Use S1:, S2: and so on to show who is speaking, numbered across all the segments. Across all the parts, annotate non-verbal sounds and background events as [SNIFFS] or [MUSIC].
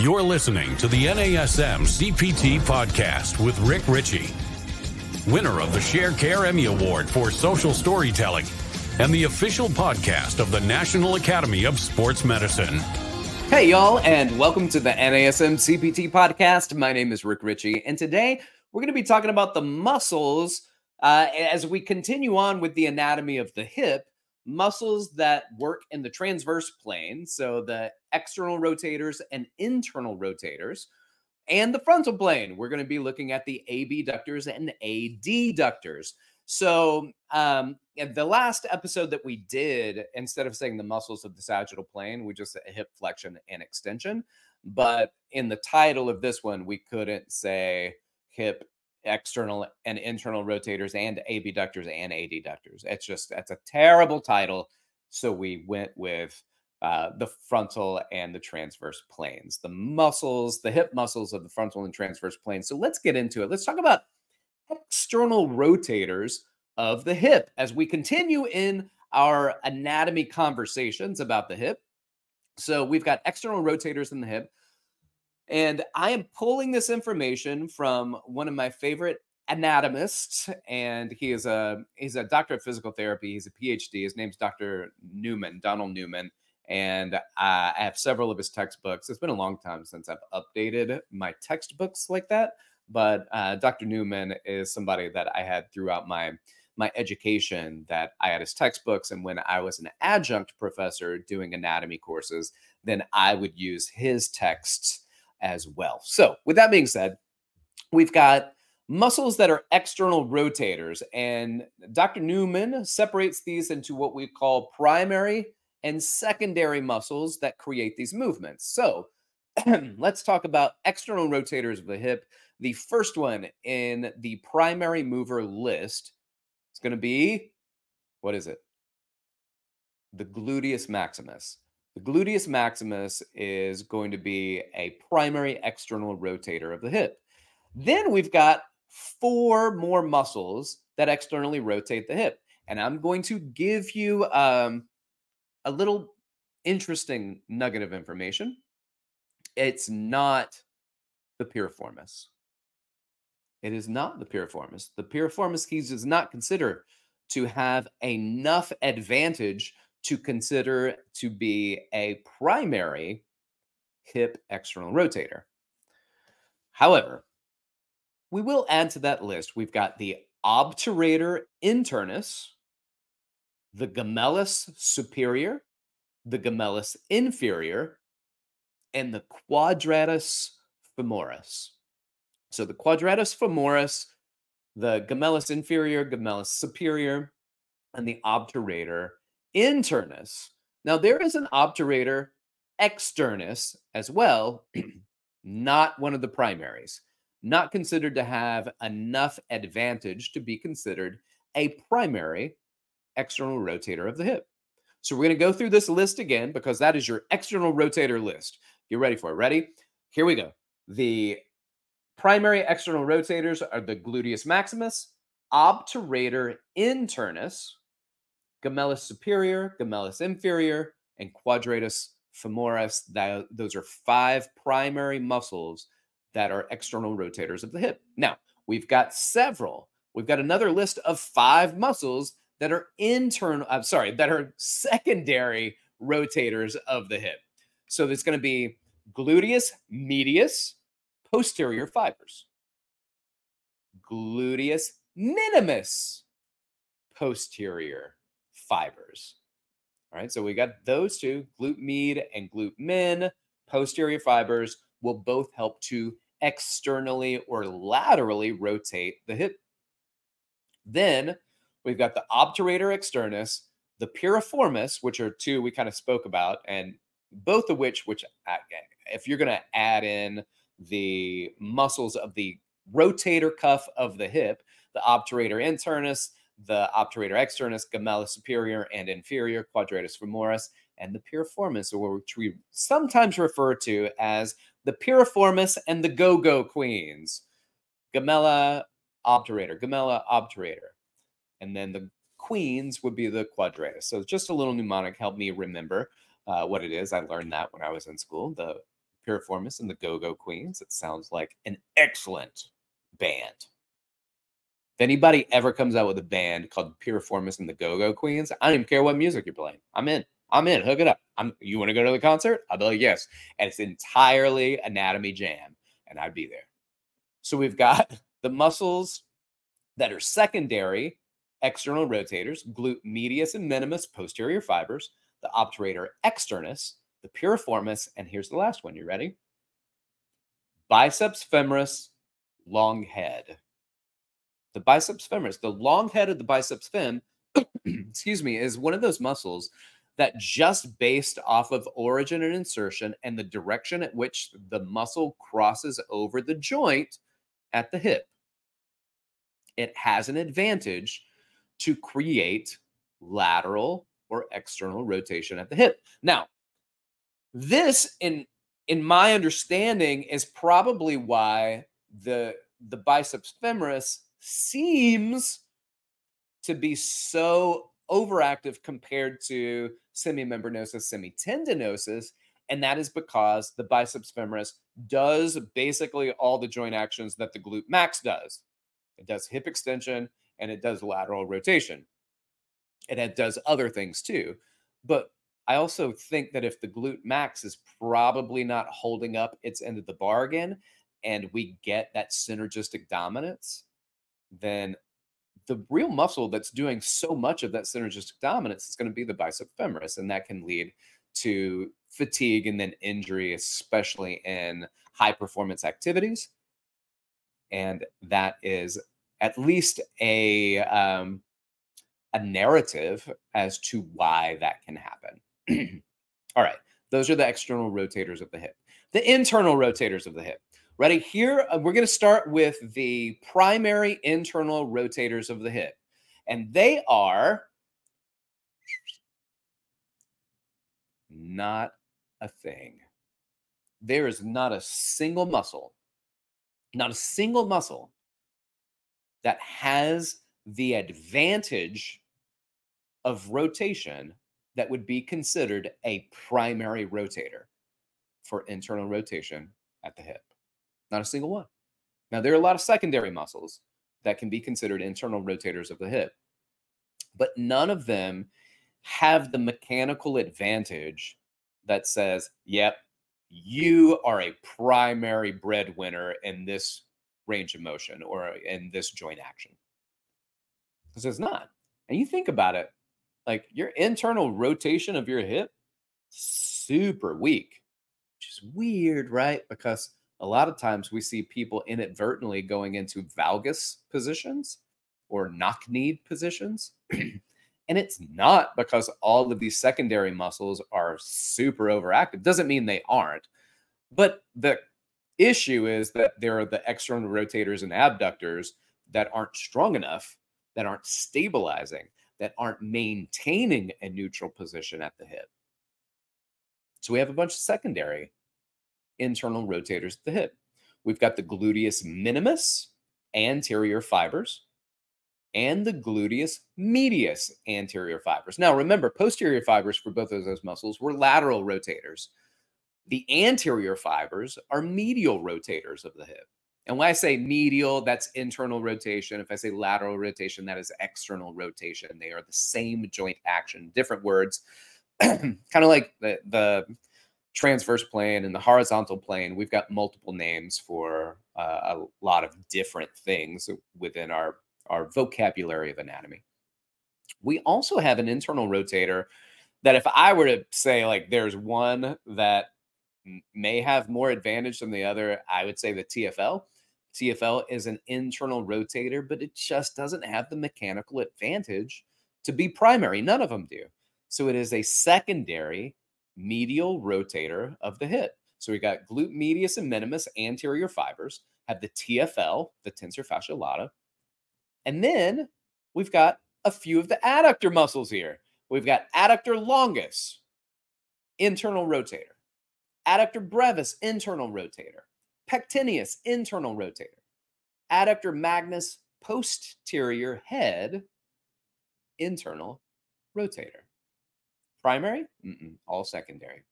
S1: You're listening to the NASM CPT podcast with Rick Richey, winner of the Sharecare Emmy Award for Social Storytelling and the official podcast of the National Academy of Sports Medicine.
S2: Hey, y'all, and welcome to the NASM CPT podcast. My name is Rick Richey, and today we're going to be talking about the muscles uh, as we continue on with the anatomy of the hip muscles that work in the transverse plane, so the external rotators and internal rotators, and the frontal plane. We're going to be looking at the abductors and adductors. So, um, the last episode that we did, instead of saying the muscles of the sagittal plane, we just said hip flexion and extension. But in the title of this one, we couldn't say hip external and internal rotators and abductors and adductors. It's just that's a terrible title. So we went with uh, the frontal and the transverse planes, the muscles, the hip muscles of the frontal and transverse planes. So let's get into it. Let's talk about external rotators of the hip as we continue in our anatomy conversations about the hip. So we've got external rotators in the hip. And I am pulling this information from one of my favorite anatomists, and he is a he's a doctor of physical therapy. He's a PhD. His name's Dr. Newman, Donald Newman, and I have several of his textbooks. It's been a long time since I've updated my textbooks like that, but uh, Dr. Newman is somebody that I had throughout my my education that I had his textbooks, and when I was an adjunct professor doing anatomy courses, then I would use his texts as well. So, with that being said, we've got muscles that are external rotators, and Dr. Newman separates these into what we call primary and secondary muscles that create these movements. So, [CLEARS THROAT] let's talk about external rotators of the hip. The first one in the primary mover list is going to be what is it? The gluteus maximus. The gluteus maximus is going to be a primary external rotator of the hip. Then we've got four more muscles that externally rotate the hip. And I'm going to give you um, a little interesting nugget of information. It's not the piriformis. It is not the piriformis. The piriformis he does not consider to have enough advantage to consider to be a primary hip external rotator. However, we will add to that list. We've got the obturator internus, the gemellus superior, the gemellus inferior, and the quadratus femoris. So the quadratus femoris, the gemellus inferior, gemellus superior, and the obturator internus. Now, there is an obturator externus as well, [CLEARS THROAT] not one of the primaries, not considered to have enough advantage to be considered a primary external rotator of the hip. So, we're going to go through this list again because that is your external rotator list. Get ready for it. Ready? Here we go. The primary external rotators are the gluteus maximus, obturator internus, gemellus superior, gemellus inferior, and quadratus femoris. That, those are five primary muscles that are external rotators of the hip. Now, we've got several. We've got another list of five muscles that are internal, I'm uh, sorry, that are secondary rotators of the hip. So there's going to be gluteus medius, posterior fibers, gluteus minimus, posterior fibers. All right, so we got those two, glute med and glute min, posterior fibers will both help to externally or laterally rotate the hip. Then we've got the obturator externus, the piriformis, which are two we kind of spoke about, and both of which, which uh, if you're going to add in the muscles of the rotator cuff of the hip, the obturator internus, the obturator externus, gemellus superior and inferior, quadratus femoris, and the piriformis, or which we sometimes refer to as the piriformis and the go-go queens. Gemella obturator, gemella obturator. And then the queens would be the quadratus. So just a little mnemonic helped me remember uh, what it is. I learned that when I was in school, the Piriformis and the Go Go Queens. It sounds like an excellent band. If anybody ever comes out with a band called Piriformis and the Go Go Queens, I don't even care what music you're playing. I'm in. I'm in. Hook it up. I'm. You want to go to the concert? I'll be like, yes. And it's entirely anatomy jam, and I'd be there. So we've got [LAUGHS] the muscles that are secondary external rotators, glute medius and minimus posterior fibers, the obturator externus, the piriformis, and here's the last one. You ready? Biceps femoris, long head. The biceps femoris, the long head of the biceps fem, [CLEARS THROAT] excuse me, is one of those muscles that just based off of origin and insertion and the direction at which the muscle crosses over the joint at the hip, it has an advantage to create lateral or external rotation at the hip. Now, this in in my understanding is probably why the the biceps femoris seems to be so overactive compared to semimembranosus semitendinosus and that is because the biceps femoris does basically all the joint actions that the glute max does. It does hip extension and it does lateral rotation and it does other things too. But I also think that if the glute max is probably not holding up its end of the bargain and we get that synergistic dominance, then the real muscle that's doing so much of that synergistic dominance is going to be the bicep femoris. And that can lead to fatigue and then injury, especially in high performance activities. And that is at least a um, a narrative as to why that can happen. [CLEARS THROAT] All right. Those are the external rotators of the hip. The internal rotators of the hip. Ready? Here, uh, we're going to start with the primary internal rotators of the hip. And they are not a thing. There is not a single muscle, not a single muscle that has the advantage of rotation that would be considered a primary rotator for internal rotation at the hip. Not a single one. Now, there are a lot of secondary muscles that can be considered internal rotators of the hip, but none of them have the mechanical advantage that says, yep, you are a primary breadwinner in this range of motion or in this joint action. Because it's not. And you think about it, like your internal rotation of your hip super weak which is weird right because a lot of times we see people inadvertently going into valgus positions or knock knee positions [CLEARS THROAT] and it's not because all of these secondary muscles are super overactive doesn't mean they aren't but the issue is that there are the external rotators and abductors that aren't strong enough that aren't stabilizing that aren't maintaining a neutral position at the hip. So we have a bunch of secondary internal rotators at the hip. We've got the gluteus minimus anterior fibers and the gluteus medius anterior fibers. Now, remember, posterior fibers for both of those muscles were lateral rotators. The anterior fibers are medial rotators of the hip. And when I say medial, that's internal rotation. If I say lateral rotation, that is external rotation. They are the same joint action, different words. [CLEARS THROAT] kind of like the, the transverse plane and the horizontal plane. We've got multiple names for uh, a lot of different things within our, our vocabulary of anatomy. We also have an internal rotator that if I were to say, like, there's one that may have more advantage than the other, I would say the TFL TFL is an internal rotator, but it just doesn't have the mechanical advantage to be primary. None of them do. So it is a secondary medial rotator of the hip. So we got glute medius and minimus anterior fibers, have the TFL, the tensor fascia lata. And then we've got a few of the adductor muscles here. We've got adductor longus, internal rotator, adductor brevis, internal rotator, pectineus, internal rotator. Adductor magnus, posterior head, internal rotator. Primary, Mm-mm, all secondary.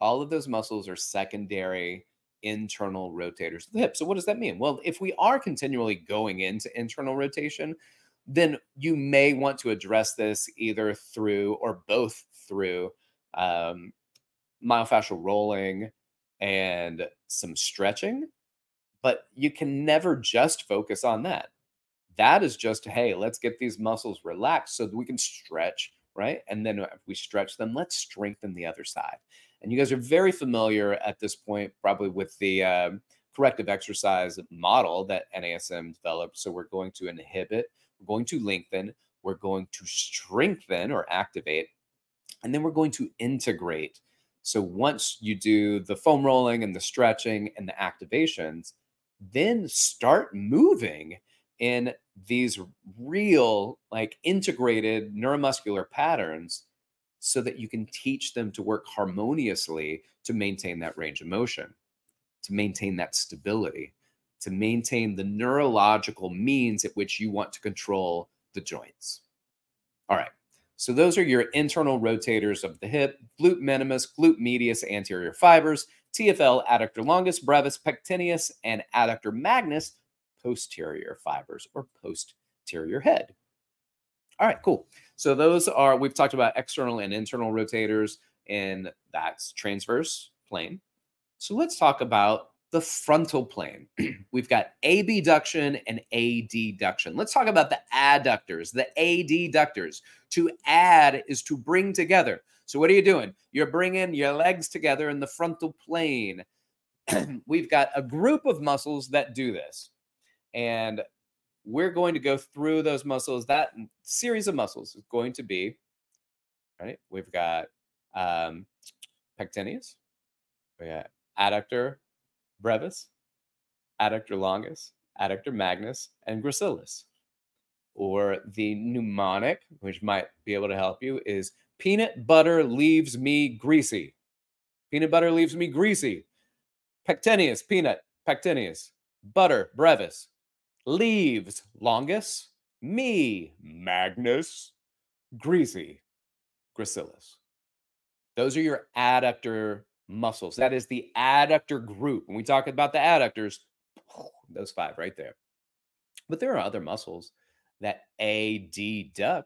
S2: All of those muscles are secondary internal rotators of the hip. So, what does that mean? Well, if we are continually going into internal rotation, then you may want to address this either through or both through um, myofascial rolling and some stretching. But you can never just focus on that. That is just, hey, let's get these muscles relaxed so that we can stretch, right? And then if we stretch them, let's strengthen the other side. And you guys are very familiar at this point, probably with the um, corrective exercise model that NASM developed. So we're going to inhibit, we're going to lengthen, we're going to strengthen or activate, and then we're going to integrate. So once you do the foam rolling and the stretching and the activations, then start moving in these real, like integrated neuromuscular patterns so that you can teach them to work harmoniously to maintain that range of motion, to maintain that stability, to maintain the neurological means at which you want to control the joints. All right. So those are your internal rotators of the hip, glute minimus, glute medius, anterior fibers, TFL, adductor longus, brevis, pectineus, and adductor magnus, posterior fibers or posterior head. All right, cool. So those are, we've talked about external and internal rotators, and that's transverse plane. So let's talk about the frontal plane. [CLEARS THROAT] We've got abduction and adduction. Let's talk about the adductors, the adductors. To add is to bring together. So what are you doing? You're bringing your legs together in the frontal plane. [CLEARS THROAT] We've got a group of muscles that do this. And we're going to go through those muscles. That series of muscles is going to be, right? We've got um, pectineus, we got adductor brevis, adductor longus, adductor magnus, and gracilis. Or the mnemonic, which might be able to help you, is peanut butter leaves me greasy. Peanut butter leaves me greasy. Pectineus, peanut, pectineus. Butter, brevis leaves longus, me magnus, greasy gracilis. Those are your adductor muscles. That is the adductor group. When we talk about the adductors, [SNIFFS] those five right there. But there are other muscles that adduct.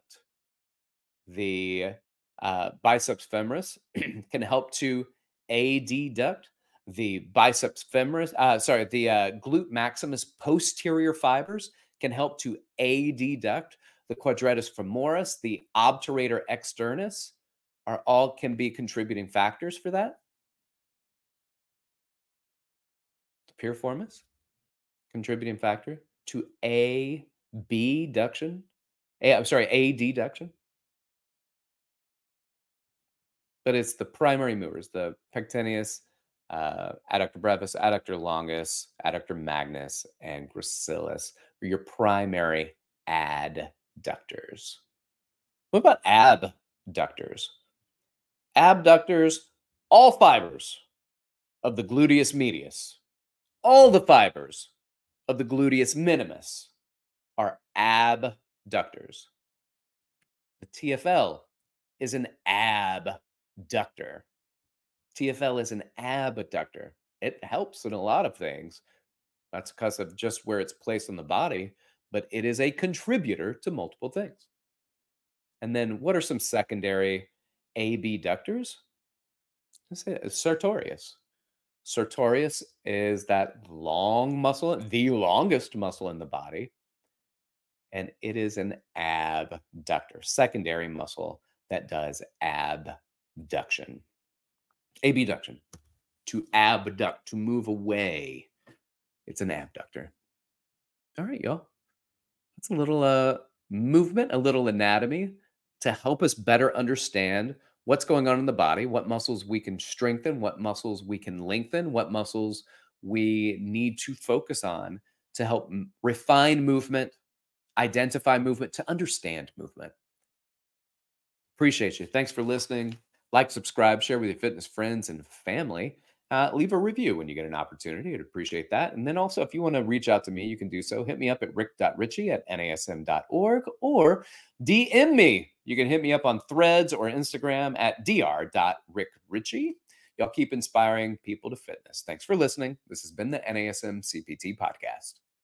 S2: The uh, biceps femoris [CLEARS THROAT] can help to adduct the biceps femoris, uh, sorry, the uh, glute maximus posterior fibers can help to adduct. The quadratus femoris, the obturator externus, are all can be contributing factors for that. The piriformis, contributing factor to a abduction. A, I'm sorry, adduction. But it's the primary movers, the pectineus, uh, adductor brevis, adductor longus, adductor magnus, and gracilis are your primary adductors. What about abductors? Abductors, all fibers of the gluteus medius, all the fibers of the gluteus minimus are abductors. The TFL is an abductor. TFL is an abductor. It helps in a lot of things. That's because of just where it's placed in the body, but it is a contributor to multiple things. And then what are some secondary abductors? Let's say sartorius. Sartorius is that long muscle, the longest muscle in the body. And it is an abductor, secondary muscle that does abduction abduction, to abduct, to move away. It's an abductor. All right, y'all. That's a little uh, movement, a little anatomy to help us better understand what's going on in the body, what muscles we can strengthen, what muscles we can lengthen, what muscles we need to focus on to help refine movement, identify movement, to understand movement. Appreciate you. Thanks for listening. Like, subscribe, share with your fitness friends and family. Uh, leave a review when you get an opportunity. I'd appreciate that. And then also, if you want to reach out to me, you can do so. Hit me up at rick.richey at nasm.org or DM me. You can hit me up on threads or Instagram at dr.rickrichey. Y'all keep inspiring people to fitness. Thanks for listening. This has been the NASM CPT podcast.